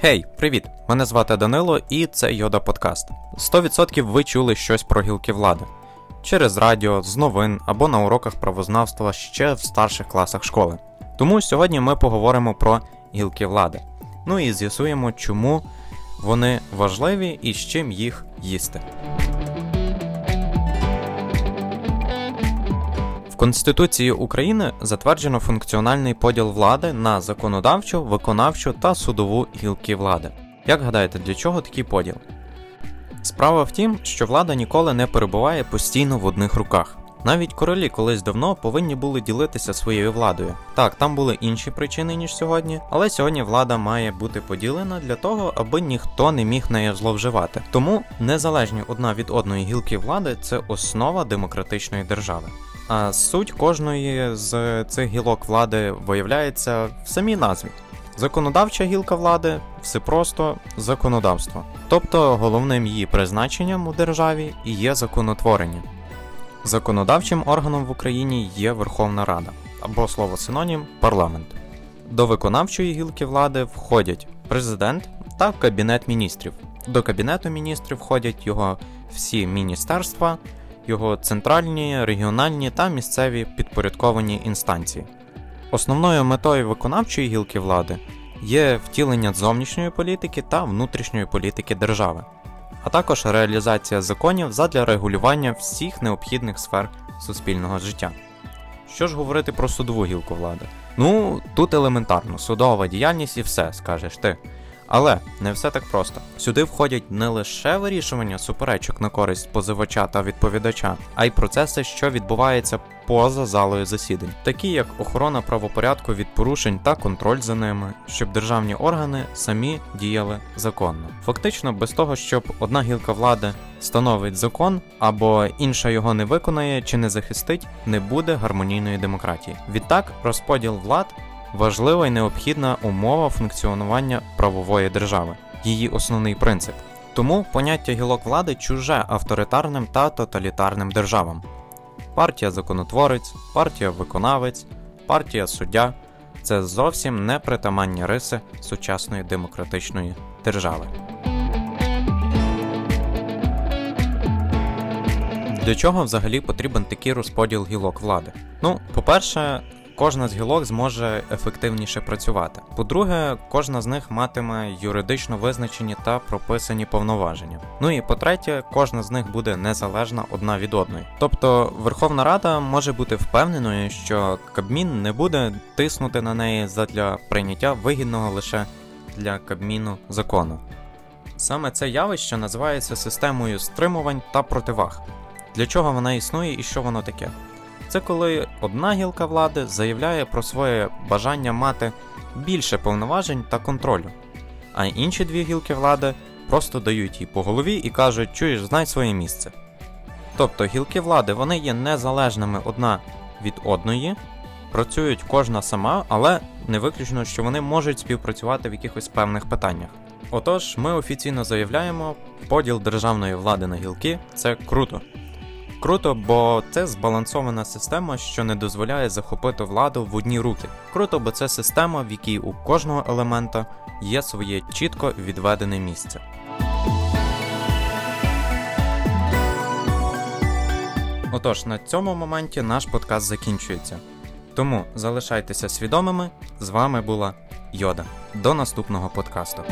Хей, привіт! Мене звати Данило і це Йода Подкаст. 100% ви чули щось про гілки влади через радіо, з новин або на уроках правознавства ще в старших класах школи. Тому сьогодні ми поговоримо про гілки влади. Ну і з'ясуємо, чому вони важливі і з чим їх їсти. Конституції України затверджено функціональний поділ влади на законодавчу, виконавчу та судову гілки влади. Як гадаєте, для чого такий поділ? Справа в тім, що влада ніколи не перебуває постійно в одних руках. Навіть королі колись давно повинні були ділитися своєю владою. Так, там були інші причини, ніж сьогодні, але сьогодні влада має бути поділена для того, аби ніхто не міг нею зловживати. Тому незалежні одна від одної гілки влади це основа демократичної держави. А суть кожної з цих гілок влади виявляється в самій назві. Законодавча гілка влади все просто законодавство. Тобто головним її призначенням у державі є законотворення. Законодавчим органом в Україні є Верховна Рада або слово синонім парламент. До виконавчої гілки влади входять президент та Кабінет міністрів. До Кабінету міністрів входять його всі міністерства, його центральні, регіональні та місцеві підпорядковані інстанції. Основною метою виконавчої гілки влади є втілення зовнішньої політики та внутрішньої політики держави, а також реалізація законів задля регулювання всіх необхідних сфер суспільного життя. Що ж говорити про судову гілку влади? Ну, тут елементарно, судова діяльність і все, скажеш ти. Але не все так просто. Сюди входять не лише вирішування суперечок на користь позивача та відповідача, а й процеси, що відбуваються поза залою засідань, такі як охорона правопорядку від порушень та контроль за ними, щоб державні органи самі діяли законно. Фактично, без того, щоб одна гілка влади становить закон або інша його не виконає чи не захистить, не буде гармонійної демократії. Відтак, розподіл влад важлива і необхідна умова функціонування правової держави, її основний принцип. Тому поняття гілок влади чуже авторитарним та тоталітарним державам. Партія законотворець, партія виконавець, партія суддя це зовсім не притаманні риси сучасної демократичної держави. Для чого взагалі потрібен такий розподіл гілок влади? Ну, по-перше, кожна з гілок зможе ефективніше працювати. По-друге, кожна з них матиме юридично визначені та прописані повноваження. Ну і по-третє, кожна з них буде незалежна одна від одної. Тобто Верховна Рада може бути впевненою, що Кабмін не буде тиснути на неї задля прийняття вигідного лише для Кабміну закону. Саме це явище називається системою стримувань та противаг. Для чого вона існує і що воно таке? Це коли одна гілка влади заявляє про своє бажання мати більше повноважень та контролю, а інші дві гілки влади просто дають їй по голові і кажуть, чуєш, знай своє місце. Тобто гілки влади вони є незалежними одна від одної, працюють кожна сама, але не виключно, що вони можуть співпрацювати в якихось певних питаннях. Отож, ми офіційно заявляємо, поділ державної влади на гілки це круто. Круто, бо це збалансована система, що не дозволяє захопити владу в одні руки. Круто, бо це система, в якій у кожного елемента є своє чітко відведене місце. Отож, на цьому моменті наш подкаст закінчується. Тому залишайтеся свідомими. З вами була Йода. До наступного подкасту.